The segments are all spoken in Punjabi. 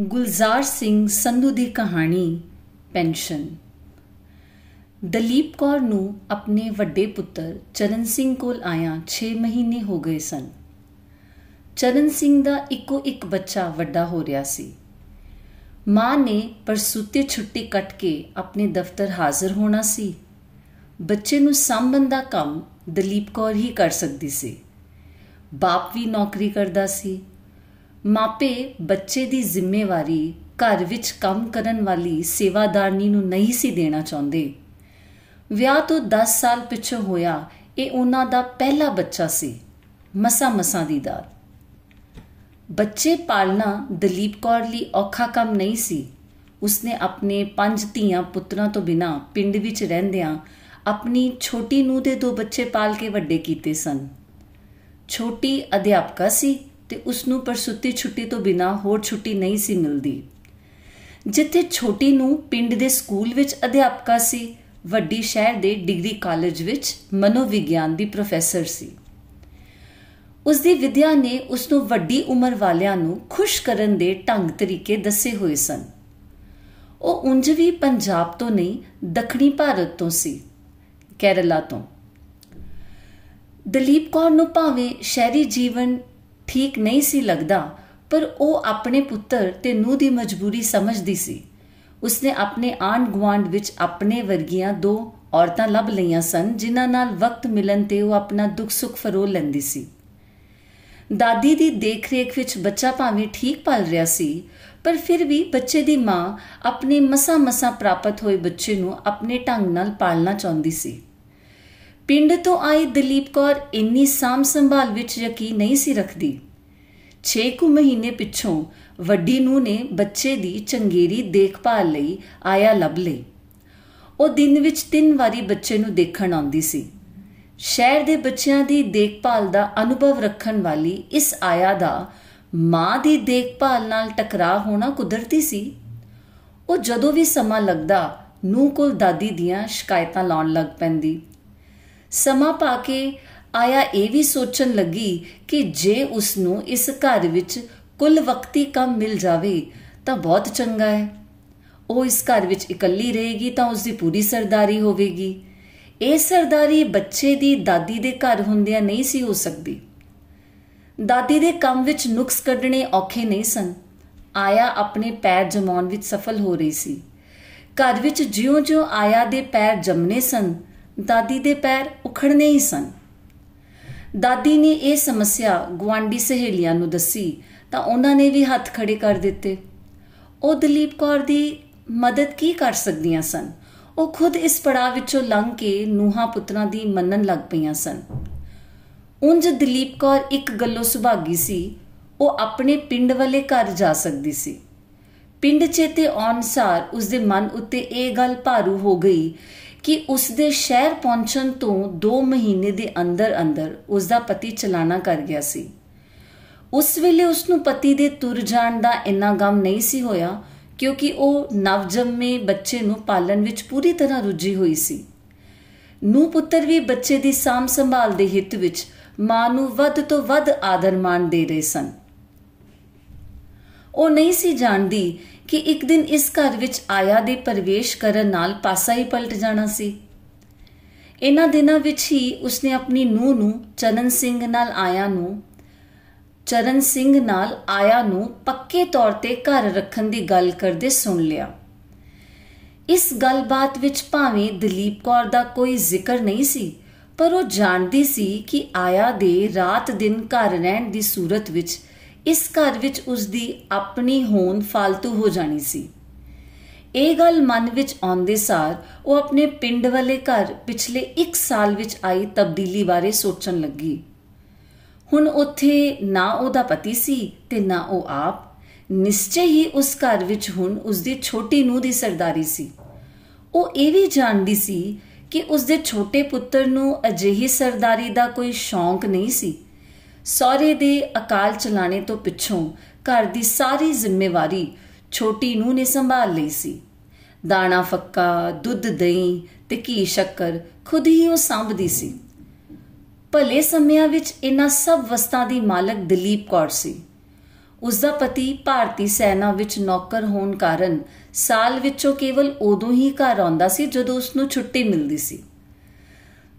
ਗੁਲਜ਼ਾਰ ਸਿੰਘ ਸੰਧੂ ਦੀ ਕਹਾਣੀ, ਪੈਨਸ਼ਨ। ਦਲੀਪ ਕੌਰ ਨੂੰ ਆਪਣੇ ਵੱਡੇ ਪੁੱਤਰ ਚਰਨ ਸਿੰਘ ਕੋਲ ਆਇਆ 6 ਮਹੀਨੇ ਹੋ ਗਏ ਸਨ। ਚਰਨ ਸਿੰਘ ਦਾ ਇੱਕੋ ਇੱਕ ਬੱਚਾ ਵੱਡਾ ਹੋ ਰਿਹਾ ਸੀ। ਮਾਂ ਨੇ ਪਰਸੂਤੇ ਛੁੱਟੀ ਕੱਟ ਕੇ ਆਪਣੇ ਦਫ਼ਤਰ ਹਾਜ਼ਰ ਹੋਣਾ ਸੀ। ਬੱਚੇ ਨੂੰ ਸਾਂਭਣ ਦਾ ਕੰਮ ਦਲੀਪ ਕੌਰ ਹੀ ਕਰ ਸਕਦੀ ਸੀ। ਬਾਪ ਵੀ ਨੌਕਰੀ ਕਰਦਾ ਸੀ। ਮਾਪੇ ਬੱਚੇ ਦੀ ਜ਼ਿੰਮੇਵਾਰੀ ਘਰ ਵਿੱਚ ਕੰਮ ਕਰਨ ਵਾਲੀ ਸੇਵਾਦਾਰਨੀ ਨੂੰ ਨਹੀਂ ਸੀ ਦੇਣਾ ਚਾਹੁੰਦੇ। ਵਿਆਹ ਤੋਂ 10 ਸਾਲ ਪਿੱਛੋਂ ਹੋਇਆ, ਇਹ ਉਹਨਾਂ ਦਾ ਪਹਿਲਾ ਬੱਚਾ ਸੀ। ਮਸਾ ਮਸਾ ਦੀ ਦਾਤ। ਬੱਚੇ ਪਾਲਣਾ ਦਲੀਪ ਕੌਰ ਲਈ ਔਖਾ ਕੰਮ ਨਹੀਂ ਸੀ। ਉਸਨੇ ਆਪਣੇ ਪੰਜ ਧੀਆਂ ਪੁੱਤਰਾਂ ਤੋਂ ਬਿਨਾ ਪਿੰਡ ਵਿੱਚ ਰਹਿੰਦਿਆਂ ਆਪਣੀ ਛੋਟੀ ਨੂੰ ਦੇ ਦੋ ਬੱਚੇ ਪਾਲ ਕੇ ਵੱਡੇ ਕੀਤੇ ਸਨ। ਛੋਟੀ ਅਧਿਆਪਕਾ ਸੀ ਤੇ ਉਸ ਨੂੰ ਪਰਸੁੱਤੀ ਛੁੱਟੀ ਤੋਂ ਬਿਨਾ ਹੋਰ ਛੁੱਟੀ ਨਹੀਂ ਸੀ ਮਿਲਦੀ। ਜਿੱਥੇ ਛੋਟੀ ਨੂੰ ਪਿੰਡ ਦੇ ਸਕੂਲ ਵਿੱਚ ਅਧਿਆਪਕਾ ਸੀ, ਵੱਡੀ ਸ਼ਹਿਰ ਦੇ ਡਿਗਰੀ ਕਾਲਜ ਵਿੱਚ ਮਨੋਵਿਗਿਆਨ ਦੀ ਪ੍ਰੋਫੈਸਰ ਸੀ। ਉਸ ਦੀ ਵਿਦਿਆ ਨੇ ਉਸ ਨੂੰ ਵੱਡੀ ਉਮਰ ਵਾਲਿਆਂ ਨੂੰ ਖੁਸ਼ ਕਰਨ ਦੇ ਢੰਗ ਤਰੀਕੇ ਦੱਸੇ ਹੋਏ ਸਨ। ਉਹ ਉਂਝ ਵੀ ਪੰਜਾਬ ਤੋਂ ਨਹੀਂ, ਦੱਖਣੀ ਭਾਰਤ ਤੋਂ ਸੀ, ਕੇਰਲਾ ਤੋਂ। ਦਲੀਪ ਕੌਰ ਨੂੰ ਭਾਵੇਂ ਸ਼ਹਿਰੀ ਜੀਵਨ ਠੀਕ ਨਹੀਂ ਸੀ ਲੱਗਦਾ, ਪਰ ਉਹ ਆਪਣੇ ਪੁੱਤਰ ਤੇ ਨੂੰ ਦੀ ਮਜਬੂਰੀ ਸਮਝਦੀ ਸੀ। ਉਸਨੇ ਆਪਣੇ ਆਂਡ ਗਵਾਂਡ ਵਿੱਚ ਆਪਣੇ ਵਰਗੀਆਂ ਦੋ ਔਰਤਾਂ ਲੱਭ ਲਈਆਂ ਸਨ, ਜਿਨ੍ਹਾਂ ਨਾਲ ਵਕਤ ਮਿਲਣ ਤੇ ਉਹ ਆਪਣਾ ਦੁੱਖ ਸੁੱਖ ਫਰੋਲ ਲੈਂਦੀ ਸੀ। ਦਾਦੀ ਦੀ ਦੇਖਰੇਖ ਵਿੱਚ ਬੱਚਾ ਭਾਵੇਂ ਠੀਕ ਪਲ ਰਿਹਾ ਸੀ, ਪਰ ਫਿਰ ਵੀ ਬੱਚੇ ਦੀ ਮਾਂ ਆਪਣੇ ਮਸਾ-ਮਸਾ ਪ੍ਰਾਪਤ ਹੋਏ ਬੱਚੇ ਨੂੰ ਆਪਣੇ ਢੰਗ ਨਾਲ ਪਾਲਣਾ ਚਾਹੁੰਦੀ ਸੀ। ਪਿੰਡ ਤੋਂ ਆਈ ਦਲੀਪ ਕੌਰ ਇੰਨੀ ਸਾਮ ਸੰਭਾਲ ਵਿੱਚ ਯਕੀਨ ਨਹੀਂ ਸੀ ਰੱਖਦੀ। 6 ਕੁ ਮਹੀਨੇ ਪਿੱਛੋਂ ਵੱਡੀ ਨੂੰ ਨੇ ਬੱਚੇ ਦੀ ਚੰਗੇਰੀ ਦੇਖਭਾਲ ਲਈ ਆਇਆ ਲੱਭ ਲਈ। ਉਹ ਦਿਨ ਵਿੱਚ ਤਿੰਨ ਵਾਰੀ ਬੱਚੇ ਨੂੰ ਦੇਖਣ ਆਉਂਦੀ ਸੀ। ਸ਼ਹਿਰ ਦੇ ਬੱਚਿਆਂ ਦੀ ਦੇਖਭਾਲ ਦਾ ਅਨੁਭਵ ਰੱਖਣ ਵਾਲੀ ਇਸ ਆਇਆ ਦਾ ਮਾਂ ਦੀ ਦੇਖਭਾਲ ਨਾਲ ਟਕਰਾਅ ਹੋਣਾ ਕੁਦਰਤੀ ਸੀ। ਉਹ ਜਦੋਂ ਵੀ ਸਮਾਂ ਲੱਗਦਾ ਨੂੰ ਕੋਲ ਦਾਦੀ ਦੀਆਂ ਸ਼ਿਕਾਇਤਾਂ ਲਾਉਣ ਲੱਗ ਪੈਂਦੀ। ਸਮਾਂ ਪਾ ਕੇ ਆਇਆ ਇਹ ਵੀ ਸੋਚਣ ਲੱਗੀ ਕਿ ਜੇ ਉਸ ਨੂੰ ਇਸ ਘਰ ਵਿੱਚ ਕੁੱਲ ਵਕਤੀ ਕੰਮ ਮਿਲ ਜਾਵੇ, ਤਾਂ ਬਹੁਤ ਚੰਗਾ ਹੈ। ਉਹ ਇਸ ਘਰ ਵਿੱਚ ਇਕੱਲੀ ਰਹੇਗੀ ਤਾਂ ਉਸ ਦੀ ਪੂਰੀ ਸਰਦਾਰੀ ਹੋਵੇਗੀ। ਇਹ ਸਰਦਾਰੀ ਬੱਚੇ ਦੀ ਦਾਦੀ ਦੇ ਘਰ ਹੁੰਦਿਆਂ ਨਹੀਂ ਸੀ ਹੋ ਸਕਦੀ। ਦਾਦੀ ਦੇ ਕੰਮ ਵਿੱਚ ਨੁਕਸ ਕੱਢਣੇ ਔਖੇ ਨਹੀਂ ਸਨ। ਆਇਆ ਆਪਣੇ ਪੈਰ ਜਮਾਉਣ ਵਿੱਚ ਸਫਲ ਹੋ ਰਹੀ ਸੀ। ਘਰ ਵਿੱਚ ਜਿਉਂ-ਜਿਉਂ ਆਇਆ ਦੇ ਪੈਰ ਜੰਮਨੇ ਸਨ ਦਾਦੀ ਦੇ ਪੈਰ ਉਖੜਨੇ ਹੀ ਸਨ। ਦਾਦੀ ਨੇ ਇਹ ਸਮੱਸਿਆ ਗਵਾਂਡੀ ਸਹੇਲੀਆਂ ਨੂੰ ਦੱਸੀ ਤਾਂ ਉਹਨਾਂ ਨੇ ਵੀ ਹੱਥ ਖੜੇ ਕਰ ਦਿੱਤੇ। ਉਹ ਦਲੀਪ ਕੌਰ ਦੀ ਮਦਦ ਕੀ ਕਰ ਸਕਦੀਆਂ ਸਨ? ਉਹ ਖੁਦ ਇਸ ਪੜਾਅ ਵਿੱਚੋਂ ਲੰਘ ਕੇ ਨੂਹਾ ਪੁੱਤਰਾਂ ਦੀ ਮੰਨਣ ਲੱਗ ਪਈਆਂ ਸਨ। ਉਂਝ ਦਲੀਪ ਕੌਰ ਇੱਕ ਗੱਲੋਂ ਸੁਭਾਗੀ ਸੀ, ਉਹ ਆਪਣੇ ਪਿੰਡ ਵਾਲੇ ਘਰ ਜਾ ਸਕਦੀ ਸੀ। ਪਿੰਡ ਚੇਤੇ ਔਨਸਾਰ ਉਸ ਦੇ ਮਨ ਉੱਤੇ ਇਹ ਗੱਲ ਭਾਰੂ ਹੋ ਗਈ ਕਿ ਉਸ ਦੇ ਸ਼ਹਿਰ ਪਹੁੰਚਣ ਤੋਂ 2 ਮਹੀਨੇ ਦੇ ਅੰਦਰ ਅੰਦਰ ਉਸ ਦਾ ਪਤੀ ਚਲਾਣਾ ਕਰ ਗਿਆ ਸੀ। ਉਸ ਵੇਲੇ ਉਸ ਨੂੰ ਪਤੀ ਦੇ ਤੁਰ ਜਾਣ ਦਾ ਇੰਨਾ ਗਮ ਨਹੀਂ ਸੀ ਹੋਇਆ, ਕਿਉਂਕਿ ਉਹ ਨਵਜੰਮੇ ਬੱਚੇ ਨੂੰ ਪਾਲਣ ਵਿੱਚ ਪੂਰੀ ਤਰ੍ਹਾਂ ਰੁੱਝੀ ਹੋਈ ਸੀ। ਨੂੰ ਪੁੱਤਰ ਵੀ ਬੱਚੇ ਦੀ ਸਾਮ ਸੰਭਾਲ ਦੇ ਹਿੱਤ ਵਿੱਚ ਮਾਂ ਨੂੰ ਵੱਧ ਤੋਂ ਵੱਧ ਆਦਰ ਮਾਣ ਦੇ ਰਹੇ ਸਨ। ਉਹ ਨਹੀਂ ਸੀ ਜਾਣਦੀ ਕਿ ਇੱਕ ਦਿਨ ਇਸ ਘਰ ਵਿੱਚ ਆਇਆ ਦੇ ਪ੍ਰਵੇਸ਼ ਕਰਨ ਨਾਲ ਪਾਸਾ ਹੀ ਪਲਟ ਜਾਣਾ ਸੀ। ਇਹਨਾਂ ਦਿਨਾਂ ਵਿੱਚ ਹੀ ਉਸਨੇ ਆਪਣੀ ਨੂੰਹ ਨੂੰ ਚਰਨ ਸਿੰਘ ਨਾਲ ਆਇਆ ਨੂੰ ਚਰਨ ਸਿੰਘ ਨਾਲ ਆਇਆ ਨੂੰ ਪੱਕੇ ਤੌਰ ਤੇ ਘਰ ਰੱਖਣ ਦੀ ਗੱਲ ਕਰਦੇ ਸੁਣ ਲਿਆ। ਇਸ ਗੱਲਬਾਤ ਵਿੱਚ ਭਾਵੇਂ ਦਲੀਪ ਕੌਰ ਦਾ ਕੋਈ ਜ਼ਿਕਰ ਨਹੀਂ ਸੀ, ਪਰ ਉਹ ਜਾਣਦੀ ਸੀ ਕਿ ਆਇਆ ਦੇ ਰਾਤ ਦਿਨ ਘਰ ਰਹਿਣ ਦੀ ਸੂਰਤ ਵਿੱਚ ਇਸ ਘਰ ਵਿੱਚ ਉਸ ਦੀ ਆਪਣੀ ਹੋਣ ਫालतू ਹੋ ਜਾਣੀ ਸੀ। ਇਹ ਗੱਲ ਮਨ ਵਿੱਚ ਆਉਂਦੇ ਸਾਰ ਉਹ ਆਪਣੇ ਪਿੰਡ ਵਾਲੇ ਘਰ ਪਿਛਲੇ 1 ਸਾਲ ਵਿੱਚ ਆਈ ਤਬਦੀਲੀ ਬਾਰੇ ਸੋਚਣ ਲੱਗੀ। ਹੁਣ ਉੱਥੇ ਨਾ ਉਹਦਾ ਪਤੀ ਸੀ ਤੇ ਨਾ ਉਹ ਆਪ। ਨਿਸ਼ਚੈ ਹੀ ਉਸ ਘਰ ਵਿੱਚ ਹੁਣ ਉਸ ਦੀ ਛੋਟੀ ਨੂੰ ਦੀ ਸਰਦਾਰੀ ਸੀ। ਉਹ ਇਹ ਵੀ ਜਾਣਦੀ ਸੀ ਕਿ ਉਸ ਦੇ ਛੋਟੇ ਪੁੱਤਰ ਨੂੰ ਅਜਿਹੀ ਸਰਦਾਰੀ ਦਾ ਕੋਈ ਸ਼ੌਂਕ ਨਹੀਂ ਸੀ। ਸਹੁਰੇ ਦੇ ਅਕਾਲ ਚਲਾਣੇ ਤੋਂ ਪਿੱਛੋਂ ਘਰ ਦੀ ਸਾਰੀ ਜ਼ਿੰਮੇਵਾਰੀ ਛੋਟੀ ਨੂੰ ਨੇ ਸੰਭਾਲ ਲਈ ਸੀ। ਦਾਣਾ ਫੱਕਾ, ਦੁੱਧ ਦਹੀਂ ਤੇ ਘੀ ਸ਼ੱਕਰ ਖੁਦ ਹੀ ਉਹ ਸੰਭਦੀ ਸੀ। ਭਲੇ ਸਮਿਆਂ ਵਿੱਚ ਇਹਨਾਂ ਸਭ ਵਸਤਾਂ ਦੀ ਮਾਲਕ ਦਲੀਪ ਕੌਰ ਸੀ। ਉਸ ਦਾ ਪਤੀ ਭਾਰਤੀ ਸੈਨਾ ਵਿੱਚ ਨੌਕਰ ਹੋਣ ਕਾਰਨ ਸਾਲ ਵਿੱਚੋਂ ਕੇਵਲ ਉਦੋਂ ਹੀ ਘਰ ਆਉਂਦਾ ਸੀ ਜਦੋਂ ਉਸ ਨੂੰ ਛੁੱਟੀ ਮਿਲਦੀ ਸੀ।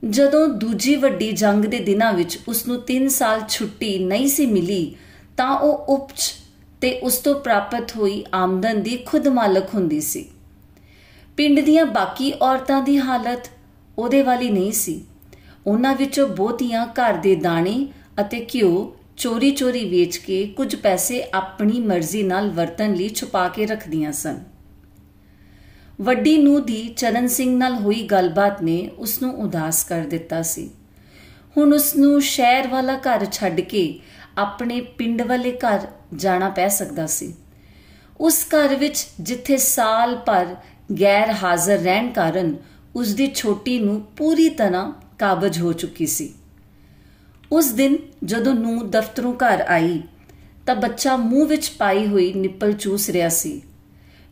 ਜਦੋਂ ਦੂਜੀ ਵੱਡੀ ਜੰਗ ਦੇ ਦਿਨਾਂ ਵਿੱਚ ਉਸ ਨੂੰ 3 ਸਾਲ ਛੁੱਟੀ ਨਹੀਂ ਸੀ ਮਿਲੀ, ਤਾਂ ਉਹ ਉਪਜ ਤੇ ਉਸ ਤੋਂ ਪ੍ਰਾਪਤ ਹੋਈ ਆਮਦਨ ਦੀ ਖੁਦ ਮਾਲਕ ਹੁੰਦੀ ਸੀ। ਪਿੰਡ ਦੀਆਂ ਬਾਕੀ ਔਰਤਾਂ ਦੀ ਹਾਲਤ ਉਹਦੇ ਵਾਲੀ ਨਹੀਂ ਸੀ। ਉਹਨਾਂ ਵਿੱਚੋਂ ਬਹੁਤੀਆਂ ਘਰ ਦੇ ਦਾਣੇ ਅਤੇ ਘਿਓ ਚੋਰੀ-ਚੋਰੀ ਵੇਚ ਕੇ ਕੁਝ ਪੈਸੇ ਆਪਣੀ ਮਰਜ਼ੀ ਨਾਲ ਵਰਤਨ ਲਈ ਛੁਪਾ ਕੇ ਰੱਖਦੀਆਂ ਸਨ। ਵੱਡੀ ਨੂੰ ਦੀ ਚਰਨ ਸਿੰਘ ਨਾਲ ਹੋਈ ਗੱਲਬਾਤ ਨੇ ਉਸ ਨੂੰ ਉਦਾਸ ਕਰ ਦਿੱਤਾ ਸੀ। ਹੁਣ ਉਸ ਨੂੰ ਸ਼ਹਿਰ ਵਾਲਾ ਘਰ ਛੱਡ ਕੇ ਆਪਣੇ ਪਿੰਡ ਵਾਲੇ ਘਰ ਜਾਣਾ ਪੈ ਸਕਦਾ ਸੀ। ਉਸ ਘਰ ਵਿੱਚ ਜਿੱਥੇ ਸਾਲ ਭਰ ਗੈਰ ਹਾਜ਼ਰ ਰਹਿਣ ਕਾਰਨ ਉਸ ਦੀ ਛੋਟੀ ਨੂੰ ਪੂਰੀ ਤਰ੍ਹਾਂ ਕਾਬਜ ਹੋ ਚੁੱਕੀ ਸੀ। ਉਸ ਦਿਨ ਜਦੋਂ ਨੂੰ ਦਫ਼ਤਰੋਂ ਘਰ ਆਈ ਤਾਂ ਬੱਚਾ ਮੂੰਹ ਵਿੱਚ ਪਾਈ ਹੋਈ ਨਿੱਪਲ ਚੂਸ ਰਿਹਾ ਸੀ।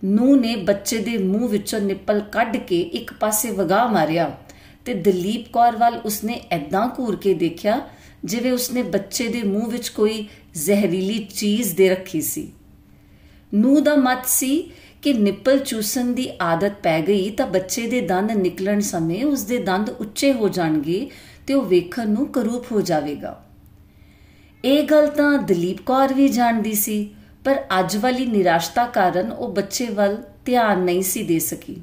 ਨੂੰ ਨੇ ਬੱਚੇ ਦੇ ਮੂੰਹ ਵਿੱਚੋਂ ਨਿੱਪਲ ਕੱਢ ਕੇ ਇੱਕ ਪਾਸੇ ਵਗਾ ਮਾਰਿਆ ਤੇ ਦਲੀਪ ਕੌਰ ਵੱਲ ਉਸਨੇ ਐਦਾਂ ਘੂਰ ਕੇ ਦੇਖਿਆ ਜਿਵੇਂ ਉਸਨੇ ਬੱਚੇ ਦੇ ਮੂੰਹ ਵਿੱਚ ਕੋਈ ਜ਼ਹਿਰੀਲੀ ਚੀਜ਼ ਦੇ ਰੱਖੀ ਸੀ। ਨੂੰ ਦਾ ਮਤ ਸੀ ਕਿ ਨਿੱਪਲ ਚੂਸਣ ਦੀ ਆਦਤ ਪੈ ਗਈ ਤਾਂ ਬੱਚੇ ਦੇ ਦੰਦ ਨਿਕਲਣ ਸਮੇਂ ਉਸ ਦੇ ਦੰਦ ਉੱਚੇ ਹੋ ਜਾਣਗੇ ਤੇ ਉਹ ਵੇਖਣ ਨੂੰ ਕਰੂਪ ਹੋ ਜਾਵੇਗਾ। ਇਹ ਗੱਲ ਤਾਂ ਦਲੀਪ ਕੌਰ ਵੀ ਜਾਣਦੀ ਸੀ। ਪਰ ਅੱਜ ਵਾਲੀ ਨਿਰਾਸ਼ਤਾ ਕਾਰਨ ਉਹ ਬੱਚੇ ਵੱਲ ਧਿਆਨ ਨਹੀਂ ਸੀ ਦੇ ਸਕੀ।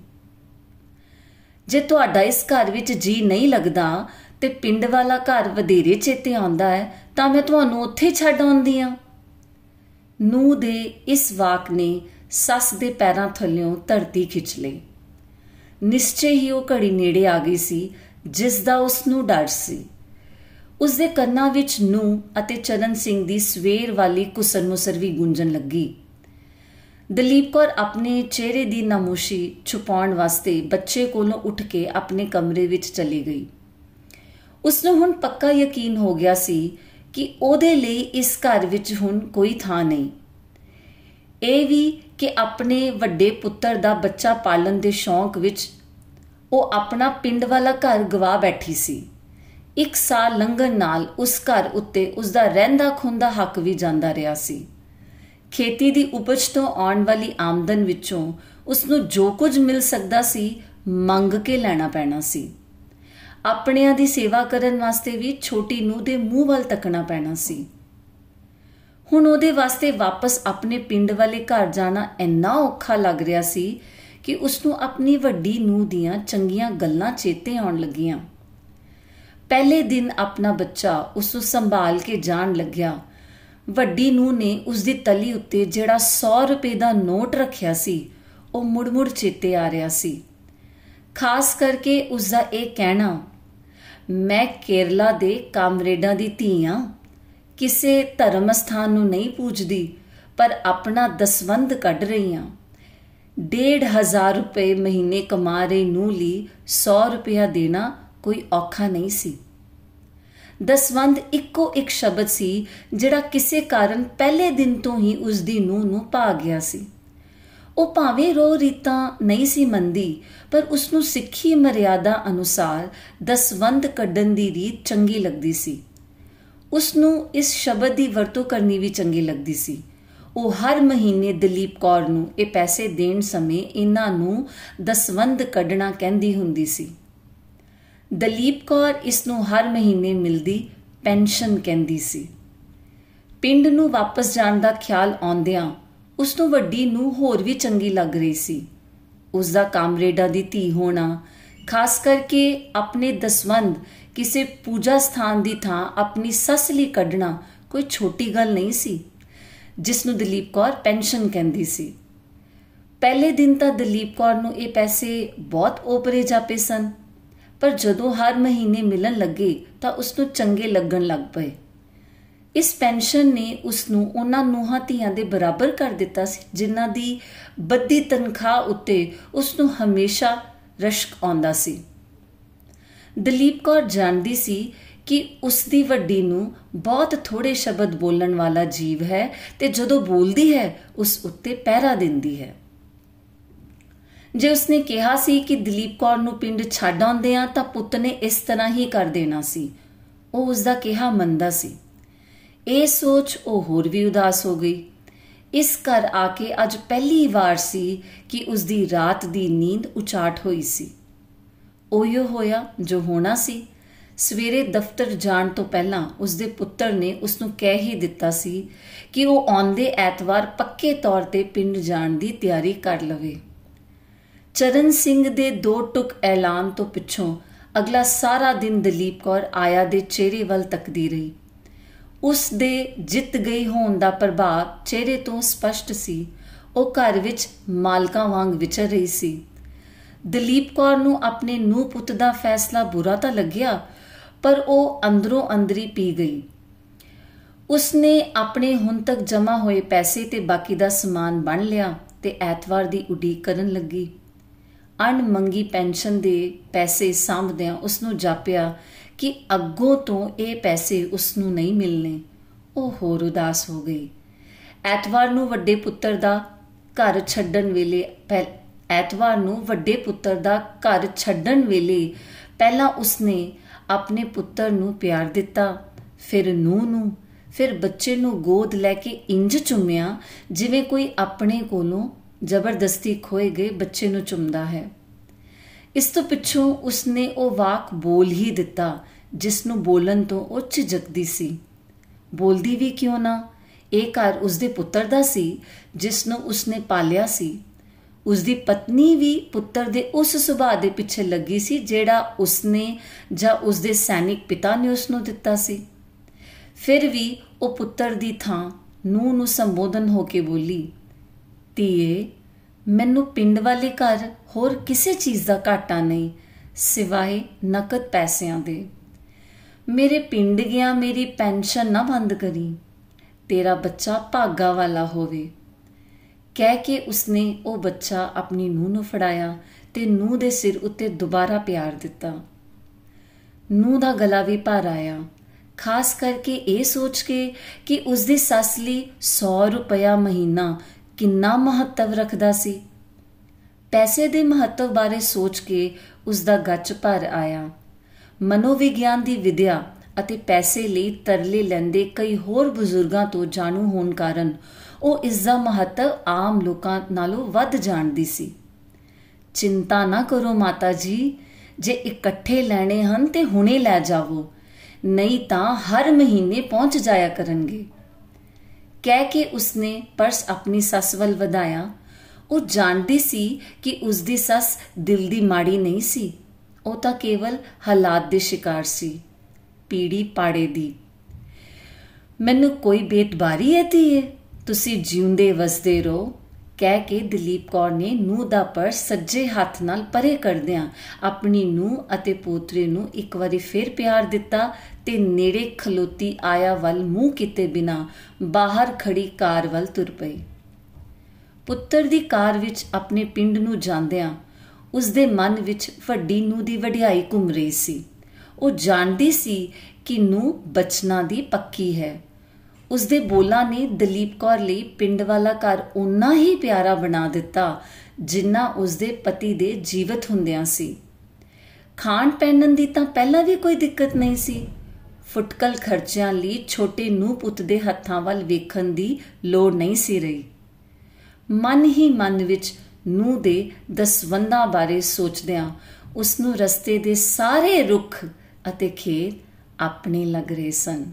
ਜੇ ਤੁਹਾਡਾ ਇਸ ਘਰ ਵਿੱਚ ਜੀ ਨਹੀਂ ਲੱਗਦਾ ਤੇ ਪਿੰਡ ਵਾਲਾ ਘਰ ਵਧੇਰੇ ਚੇਤੇ ਆਉਂਦਾ ਹੈ, ਤਾਂ ਮੈਂ ਤੁਹਾਨੂੰ ਉੱਥੇ ਛੱਡ ਆਉਂਦੀ ਆ ਨੂੰ ਦੇ ਇਸ ਵਾਕ ਨੇ ਸੱਸ ਦੇ ਪੈਰਾਂ ਥੱਲਿਓਂ ਧਰਤੀ ਖਿੱਚ ਲਈ। ਨਿਸ਼ਚੈ ਹੀ ਉਹ ਘੜੀ ਨੇੜੇ ਆ ਗਈ ਸੀ, ਜਿਸ ਦਾ ਉਸ ਨੂੰ ਡਰ ਸੀ। ਉਸ ਦੇ ਕੰਨਾਂ ਵਿੱਚ ਨੂੰ ਅਤੇ ਚਰਨ ਸਿੰਘ ਦੀ ਸਵੇਰ ਵਾਲੀ ਕੁਸਰ ਮੁਸਰ ਵੀ ਗੂੰਜਣ ਲੱਗੀ। ਦਲੀਪ ਕੌਰ ਆਪਣੇ ਚਿਹਰੇ ਦੀ ਨਮੋਸ਼ੀ ਛੁਪਾਉਣ ਵਾਸਤੇ ਬੱਚੇ ਕੋਲੋਂ ਉੱਠ ਕੇ ਆਪਣੇ ਕਮਰੇ ਵਿੱਚ ਚਲੀ ਗਈ। ਉਸ ਨੂੰ ਹੁਣ ਪੱਕਾ ਯਕੀਨ ਹੋ ਗਿਆ ਸੀ ਕਿ ਉਹਦੇ ਲਈ ਇਸ ਘਰ ਵਿੱਚ ਹੁਣ ਕੋਈ ਥਾਂ ਨਹੀਂ। ਇਹ ਵੀ ਕਿ ਆਪਣੇ ਵੱਡੇ ਪੁੱਤਰ ਦਾ ਬੱਚਾ ਪਾਲਣ ਦੇ ਸ਼ੌਂਕ ਵਿੱਚ ਉਹ ਆਪਣਾ ਪਿੰਡ ਵਾਲਾ ਘਰ ਗਵਾ ਬੈਠੀ ਸੀ। ਇੱਕ ਸਾਲ ਲੰਘਣ ਨਾਲ ਉਸ ਘਰ ਉੱਤੇ ਉਸ ਦਾ ਰਹਿੰਦਾ ਖੁੰਦਾ ਹੱਕ ਵੀ ਜਾਂਦਾ ਰਿਹਾ ਸੀ। ਖੇਤੀ ਦੀ ਉਪਜ ਤੋਂ ਆਉਣ ਵਾਲੀ ਆਮਦਨ ਵਿੱਚੋਂ ਉਸ ਨੂੰ ਜੋ ਕੁਝ ਮਿਲ ਸਕਦਾ ਸੀ ਮੰਗ ਕੇ ਲੈਣਾ ਪੈਣਾ ਸੀ। ਆਪਣਿਆਂ ਦੀ ਸੇਵਾ ਕਰਨ ਵਾਸਤੇ ਵੀ ਛੋਟੀ ਨੂੰ ਦੇ ਮੂੰਹ ਵੱਲ ਤੱਕਣਾ ਪੈਣਾ ਸੀ। ਹੁਣ ਉਹਦੇ ਵਾਸਤੇ ਵਾਪਸ ਆਪਣੇ ਪਿੰਡ ਵਾਲੇ ਘਰ ਜਾਣਾ ਇੰਨਾ ਔਖਾ ਲੱਗ ਰਿਹਾ ਸੀ ਕਿ ਉਸ ਨੂੰ ਆਪਣੀ ਵੱਡੀ ਨੂੰ ਦੀਆਂ ਚੰਗੀਆਂ ਗੱਲਾਂ ਚੇਤੇ ਆਉਣ ਲੱਗੀਆਂ। ਪਹਿਲੇ ਦਿਨ ਆਪਣਾ ਬੱਚਾ ਉਸ ਨੂੰ ਸੰਭਾਲ ਕੇ ਜਾਣ ਲੱਗਿਆ। ਵੱਡੀ ਨੂੰ ਨੇ ਉਸ ਦੀ ਤਲੀ ਉੱਤੇ ਜਿਹੜਾ 100 ਰੁਪਏ ਦਾ ਨੋਟ ਰੱਖਿਆ ਸੀ, ਉਹ ਮੁੜ-ਮੁੜ ਚੇਤੇ ਆ ਰਿਹਾ ਸੀ। ਖਾਸ ਕਰਕੇ ਉਸ ਦਾ ਇਹ ਕਹਿਣਾ, ਮੈਂ ਕੇਰਲਾ ਦੇ ਕਾਮਰੇਡਾਂ ਦੀ ਧੀ ਆ। ਕਿਸੇ ਧਰਮ ਸਥਾਨ ਨੂੰ ਨਹੀਂ ਪੂਜਦੀ, ਪਰ ਆਪਣਾ ਦਸਵੰਦ ਕੱਢ ਰਹੀ ਆ। 1500 ਰੁਪਏ ਮਹੀਨੇ ਕਮਾ ਰਹੀ ਨੂੰ ਲਈ 100 ਰੁਪਇਆ ਦੇਣਾ ਕੋਈ ਔਖਾ ਨਹੀਂ ਸੀ। ਦਸਵੰਦ ਇੱਕੋ ਇੱਕ ਸ਼ਬਦ ਸੀ, ਜਿਹੜਾ ਕਿਸੇ ਕਾਰਨ ਪਹਿਲੇ ਦਿਨ ਤੋਂ ਹੀ ਉਸ ਦੀ ਨੂੰ ਨੂੰ ਭਾ ਗਿਆ ਸੀ। ਉਹ ਭਾਵੇਂ ਰੋ ਰੀਤਾਂ ਨਹੀਂ ਸੀ ਮੰਦੀ ਪਰ ਉਸ ਨੂੰ ਸਿੱਖੀ ਮਰਿਆਦਾ ਅਨੁਸਾਰ ਦਸਵੰਦ ਕੱਢਣ ਦੀ ਰੀਤ ਚੰਗੀ ਲੱਗਦੀ ਸੀ। ਉਸ ਨੂੰ ਇਸ ਸ਼ਬਦ ਦੀ ਵਰਤੋਂ ਕਰਨੀ ਵੀ ਚੰਗੀ ਲੱਗਦੀ ਸੀ। ਉਹ ਹਰ ਮਹੀਨੇ ਦਲੀਪ ਕੌਰ ਨੂੰ ਇਹ ਪੈਸੇ ਦੇਣ ਸਮੇਂ ਇਹਨਾਂ ਨੂੰ ਦਸਵੰਦ ਕੱਢਣਾ ਕਹਿੰਦੀ ਹੁੰਦੀ ਸੀ। ਦਲੀਪ ਕੌਰ ਇਸ ਨੂੰ ਹਰ ਮਹੀਨੇ ਮਿਲਦੀ ਪੈਨਸ਼ਨ ਕਹਿੰਦੀ ਸੀ। ਪਿੰਡ ਨੂੰ ਵਾਪਸ ਜਾਣ ਦਾ ਖਿਆਲ ਆਉਂਦਿਆਂ ਉਸ ਨੂੰ ਵੱਡੀ ਨੂੰ ਹੋਰ ਵੀ ਚੰਗੀ ਲੱਗ ਰਹੀ ਸੀ। ਉਸ ਦਾ ਕਾਮਰੇਡਾ ਦੀ ਧੀ ਹੋਣਾ, ਖਾਸ ਕਰਕੇ ਆਪਣੇ ਦਸਵੰਦ ਕਿਸੇ ਪੂਜਾ ਸਥਾਨ ਦੀ ਥਾਂ ਆਪਣੀ ਸੱਸ ਲਈ ਕੱਢਣਾ ਕੋਈ ਛੋਟੀ ਗੱਲ ਨਹੀਂ ਸੀ ਜਿਸ ਨੂੰ ਦਲੀਪ ਕੌਰ ਪੈਨਸ਼ਨ ਕਹਿੰਦੀ ਸੀ। ਪਹਿਲੇ ਦਿਨ ਤਾਂ ਦਲੀਪ ਕੌਰ ਨੂੰ ਇਹ ਪੈਸੇ ਬਹੁਤ ਓਪਰੇ ਜਾਪੇ ਸਨ। ਪਰ ਜਦੋਂ ਹਰ ਮਹੀਨੇ ਮਿਲਣ ਲੱਗੇ ਤਾਂ ਉਸ ਨੂੰ ਚੰਗੇ ਲੱਗਣ ਲੱਗ ਪਏ। ਇਸ ਪੈਨਸ਼ਨ ਨੇ ਉਸ ਨੂੰ ਉਹਨਾਂ ਨੂੰਹਾਂ ਧੀਆਂ ਦੇ ਬਰਾਬਰ ਕਰ ਦਿੱਤਾ ਸੀ, ਜਿਨ੍ਹਾਂ ਦੀ ਬੱਦੀ ਤਨਖਾਹ ਉੱਤੇ ਉਸ ਨੂੰ ਹਮੇਸ਼ਾ ਰਸ਼ਕ ਆਉਂਦਾ ਸੀ। ਦਲੀਪ ਕੌਰ ਜਾਣਦੀ ਸੀ ਕਿ ਉਸ ਦੀ ਵੱਡੀ ਨੂੰ ਬਹੁਤ ਥੋੜੇ ਸ਼ਬਦ ਬੋਲਣ ਵਾਲਾ ਜੀਵ ਹੈ ਤੇ ਜਦੋਂ ਬੋਲਦੀ ਹੈ, ਉਸ ਉੱਤੇ ਪਹਿਰਾ ਦਿੰਦੀ ਹੈ। ਜੇ ਉਸਨੇ ਕਿਹਾ ਸੀ ਕਿ ਦਲੀਪ ਕੌਰ ਨੂੰ ਪਿੰਡ ਛੱਡ ਆਉਂਦੇ ਆ ਤਾਂ ਪੁੱਤ ਨੇ ਇਸ ਤਰ੍ਹਾਂ ਹੀ ਕਰ ਦੇਣਾ ਸੀ। ਉਹ ਉਸ ਦਾ ਕਿਹਾ ਮੰਨਦਾ ਸੀ। ਇਹ ਸੋਚ ਉਹ ਹੋਰ ਵੀ ਉਦਾਸ ਹੋ ਗਈ। ਇਸ ਘਰ ਆ ਕੇ ਅੱਜ ਪਹਿਲੀ ਵਾਰ ਸੀ ਕਿ ਉਸ ਦੀ ਰਾਤ ਦੀ ਨੀਂਦ ਉਚਾਟ ਹੋਈ ਸੀ। ਉਹੋ ਹੋਇਆ ਜੋ ਹੋਣਾ ਸੀ। ਸਵੇਰੇ ਦਫ਼ਤਰ ਜਾਣ ਤੋਂ ਪਹਿਲਾਂ ਉਸ ਦੇ ਪੁੱਤਰ ਨੇ ਉਸ ਨੂੰ ਕਹਿ ਹੀ ਦਿੱਤਾ ਸੀ ਕਿ ਉਹ ਆਉਂਦੇ ਐਤਵਾਰ ਪੱਕੇ ਤੌਰ ਤੇ ਪਿੰਡ ਜਾਣ ਦੀ ਤਿਆਰੀ ਕਰ ਲਵੇ। ਚਰਨ ਸਿੰਘ ਦੇ ਦੋ ਟੁਕ ਐਲਾਨ ਤੋਂ ਪਿੱਛੋਂ ਅਗਲਾ ਸਾਰਾ ਦਿਨ ਦਲੀਪ ਕੌਰ ਆਇਆ ਦੇ ਚਿਹਰੇ ਵੱਲ ਤੱਕਦੀ ਰਹੀ। ਉਸ ਦੇ ਜਿੱਤ ਗਈ ਹੋਣ ਦਾ ਪ੍ਰਭਾਵ ਚਿਹਰੇ ਤੋਂ ਸਪਸ਼ਟ ਸੀ। ਉਹ ਘਰ ਵਿੱਚ ਮਾਲਕਾਂ ਵਾਂਗ ਵਿਚਰ ਰਹੀ ਸੀ। ਦਲੀਪ ਕੌਰ ਨੂੰ ਆਪਣੇ ਨੂੰ ਪੁੱਤ ਦਾ ਫੈਸਲਾ ਬੁਰਾ ਤਾਂ ਲੱਗਿਆ, ਪਰ ਉਹ ਅੰਦਰੋਂ ਅੰਦਰੀ ਪੀ ਗਈ। ਉਸਨੇ ਆਪਣੇ ਹੁਣ ਤੱਕ ਜਮ੍ਹਾਂ ਹੋਏ ਪੈਸੇ ਤੇ ਬਾਕੀ ਦਾ ਸਮਾਨ ਬਣ ਲਿਆ ਤੇ ਐਤਵਾਰ ਦੀ ਉਡੀਕ ਕਰਨ ਲੱਗੀ। ਅਣ ਮੰਗੀ ਪੈਨਸ਼ਨ ਦੇ ਪੈਸੇ ਸਾਂਭਦਿਆਂ ਉਸ ਨੂੰ ਜਾਪਿਆ ਕਿ ਅੱਗੋਂ ਤੋਂ ਇਹ ਪੈਸੇ ਉਸ ਨੂੰ ਨਹੀਂ ਮਿਲਨੇ ਉਹ ਹੋਰ ਉਦਾਸ ਹੋ ਗਈ। ਐਤਵਾਰ ਨੂੰ ਵੱਡੇ ਪੁੱਤਰ ਦਾ ਘਰ ਛੱਡਣ ਵੇਲੇ ਐਤਵਾਰ ਨੂੰ ਵੱਡੇ ਪੁੱਤਰ ਦਾ ਘਰ ਛੱਡਣ ਵੇਲੇ ਪਹਿਲਾਂ ਉਸਨੇ ਆਪਣੇ ਪੁੱਤਰ ਨੂੰ ਪਿਆਰ ਦਿੱਤਾ, ਫਿਰ ਨੂੰ ਨੂੰ, ਫਿਰ ਬੱਚੇ ਨੂੰ ਗੋਦ ਲੈ ਕੇ ਇੰਜ ਚੁੰਮਿਆ ਜਿਵੇਂ ਕੋਈ ਆਪਣੇ ਕੋਲੋਂ ਜ਼ਬਰਦਸਤੀ ਖੋਏ ਗਏ ਬੱਚੇ ਨੂੰ ਚੁੰਮਦਾ ਹੈ। ਇਸ ਤੋਂ ਪਿੱਛੋਂ ਉਸਨੇ ਉਹ ਵਾਕ ਬੋਲ ਹੀ ਦਿੱਤਾ, ਜਿਸ ਨੂੰ ਬੋਲਣ ਤੋਂ ਉਹ ਝਿਜਕਦੀ ਸੀ। ਬੋਲਦੀ ਵੀ ਕਿਉਂ ਨਾ? ਇਹ ਘਰ ਉਸਦੇ ਪੁੱਤਰ ਦਾ ਸੀ, ਜਿਸ ਨੂੰ ਉਸਨੇ ਪਾਲਿਆ ਸੀ। ਉਸਦੀ ਪਤਨੀ ਵੀ ਪੁੱਤਰ ਦੇ ਉਸ ਸੁਭਾਅ ਦੇ ਪਿੱਛੇ ਲੱਗੀ ਸੀ, ਜਿਹੜਾ ਉਸਨੇ ਜਾਂ ਉਸਦੇ ਸੈਨਿਕ ਪਿਤਾ ਨੇ ਉਸ ਨੂੰ ਦਿੱਤਾ ਸੀ। ਫਿਰ ਵੀ ਉਹ ਪੁੱਤਰ ਦੀ ਥਾਂ ਨੂੰ ਨੂੰ ਸੰਬੋਧਨ ਹੋ ਕੇ ਬੋਲੀ ਧੀਏ, ਮੈਨੂੰ ਪਿੰਡ ਵਾਲੇ ਘਰ ਹੋਰ ਕਿਸੇ ਚੀਜ਼ ਦਾ ਘਾਟਾ ਨਹੀਂ, ਸਿਵਾਏ ਨਕਦ ਪੈਸਿਆਂ ਦੇ। ਮੇਰੇ ਪਿੰਡ ਗਿਆ, ਮੇਰੀ ਪੈਨਸ਼ਨ ਨਾ ਬੰਦ ਕਰੀ। ਤੇਰਾ ਬੱਚਾ ਭਾਗਾ ਵਾਲਾ ਹੋਵੇ। ਕਹਿ ਕੇ ਉਸਨੇ ਉਹ ਬੱਚਾ ਆਪਣੀ ਨੂੰਹ ਨੂੰ ਫੜਾਇਆ ਤੇ ਨੂੰਹ ਦੇ ਸਿਰ ਉੱਤੇ ਦੁਬਾਰਾ ਪਿਆਰ ਦਿੱਤਾ। ਨੂੰਹ ਦਾ ਗਲਾ ਵੀ ਭਰ ਆਇਆ। ਖਾਸ ਕਰਕੇ ਇਹ ਸੋਚ ਕੇ ਕਿ ਉਸ ਦੀ ਸੱਸ ਲਈ 100 ਰੁਪਇਆ ਮਹੀਨਾ ਕਿੰਨਾ ਮਹੱਤਵ ਰੱਖਦਾ ਸੀ? ਪੈਸੇ ਦੇ ਮਹੱਤਵ ਬਾਰੇ ਸੋਚ ਕੇ ਉਸ ਦਾ ਗੱਚ ਭਰ ਆਇਆ। ਮਨੋਵਿਗਿਆਨ ਦੀ ਵਿਦਿਆ ਅਤੇ ਪੈਸੇ ਲਈ ਤਰਲੇ ਲੈਂਦੇ ਕਈ ਹੋਰ ਬਜ਼ੁਰਗਾਂ ਤੋਂ ਜਾਣੂ ਹੋਣ ਕਾਰਨ ਉਹ ਇਸ ਦਾ ਮਹੱਤਵ ਆਮ ਲੋਕਾਂ ਨਾਲੋਂ ਵੱਧ ਜਾਣਦੀ ਸੀ। ਚਿੰਤਾ ਨਾ ਕਰੋ ਮਾਤਾ ਜੀ, ਜੇ ਇਕੱਠੇ ਲੈਣੇ ਹਨ ਤੇ ਹੁਣੇ ਲੈ ਜਾਵੋ, ਨਹੀਂ ਤਾਂ ਹਰ ਮਹੀਨੇ ਪਹੁੰਚ ਜਾਇਆ ਕਰਨਗੇ। ਕਹਿ ਕੇ ਉਸਨੇ ਪਰਸ ਆਪਣੀ ਸੱਸ ਵੱਲ ਵਧਾਇਆ। ਉਹ ਜਾਣਦੀ ਸੀ ਕਿ ਉਸ ਦੀ ਸੱਸ ਦਿਲ ਦੀ ਮਾੜੀ ਨਹੀਂ ਸੀ। ਉਹ ਤਾਂ ਕੇਵਲ ਹਾਲਾਤ ਦੇ ਸ਼ਿਕਾਰ ਸੀ, ਪੀੜੀ ਪਾੜੇ ਦੀ। ਮੈਨੂੰ ਕੋਈ ਬੇਤਬਾਰੀ ਹੈ ਧੀਏ, ਤੁਸੀਂ ਜਿਉਂਦੇ ਵਸਦੇ ਰਹੋ। ਕਹਿ ਕੇ ਦਲੀਪ ਕੌਰ ਨੇ ਨੂੰ ਦਾ ਪਰਸ ਸੱਜੇ ਹੱਥ ਨਾਲ ਪਰੇ ਕਰਦਿਆਂ ਆਪਣੀ ਨੂੰ ਅਤੇ ਪੋਤਰੇ ਨੂੰ ਇੱਕ ਵਾਰੀ ਫੇਰ ਪਿਆਰ ਦਿੱਤਾ ਤੇ ਨੇੜੇ ਖਲੋਤੀ ਆਇਆ ਵੱਲ ਮੂੰਹ ਕੀਤੇ ਬਿਨਾ ਬਾਹਰ ਖੜੀ ਕਾਰ ਵੱਲ ਤੁਰ ਪਈ। ਪੁੱਤਰ ਦੀ ਕਾਰ ਵਿੱਚ ਆਪਣੇ ਪਿੰਡ ਨੂੰ ਜਾਂਦਿਆਂ ਉਸ ਦੇ ਮਨ ਵਿੱਚ ਵੱਡੀ ਨੂੰ ਦੀ ਵਡਿਆਈ ਘੁੰਮ ਰਹੀ ਸੀ। ਉਹ ਜਾਣਦੀ ਸੀ ਕਿ ਨੂੰ ਬਚਨਾ ਦੀ ਪੱਕੀ ਹੈ। ਉਸ ਦੇ ਬੋਲਾਂ ਨੇ ਦਲੀਪ ਕੌਰ ਲਈ ਪਿੰਡ ਵਾਲਾ ਘਰ ਉਨਾ ਹੀ ਪਿਆਰਾ ਬਣਾ ਦਿੱਤਾ, ਜਿੰਨਾ ਉਸ ਦੇ ਪਤੀ ਦੇ ਜੀਵਤ ਹੁੰਦਿਆਂ ਸੀ। ਖਾਣ ਪੈਣਨ ਦੀ ਤਾਂ ਪਹਿਲਾਂ ਵੀ ਕੋਈ ਦਿੱਕਤ ਨਹੀਂ ਸੀ। ਫੁਟਕਲ ਖਰਚਿਆਂ ਲਈ ਛੋਟੇ ਨੂੰ ਪੁੱਤ ਦੇ ਹੱਥਾਂ ਵੱਲ ਵੇਖਣ ਦੀ ਲੋੜ ਨਹੀਂ ਸੀ ਰਹੀ। ਮਨ ਹੀ ਮਨ ਵਿੱਚ ਨੂੰ ਦੇ ਦਸਵੰਦਾਂ ਬਾਰੇ ਸੋਚਦਿਆਂ ਉਸ ਨੂੰ ਰਸਤੇ ਦੇ ਸਾਰੇ ਰੁੱਖ ਅਤੇ ਖੇਤ ਆਪਣੇ ਲੱਗ ਰਹੇ ਸਨ।